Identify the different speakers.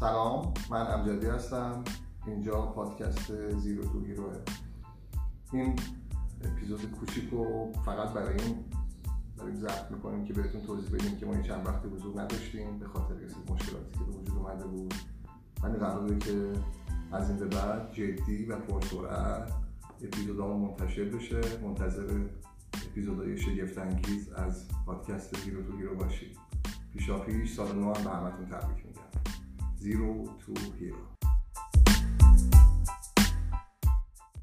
Speaker 1: سلام من امجدی هستم. اینجا پادکست زیرو تو هیروه. این اپیزود کوچیک رو فقط برای این داریم ضبط می‌کنیم که بهتون توضیح بدیم که ما این چند وقتی حضور نداشتیم به خاطر یه مشکلاتی که وجود اومده بود. من قراره که از این به بعد جدی و پرسرعت اپیزودامون منتشر بشه. منتظر اپیزودهای شگفت انگیز از پادکست زیرو تو هیرو باشید. پیشا پیش سال نو هم به همتون تبریک میگم. زیرو تو هیرو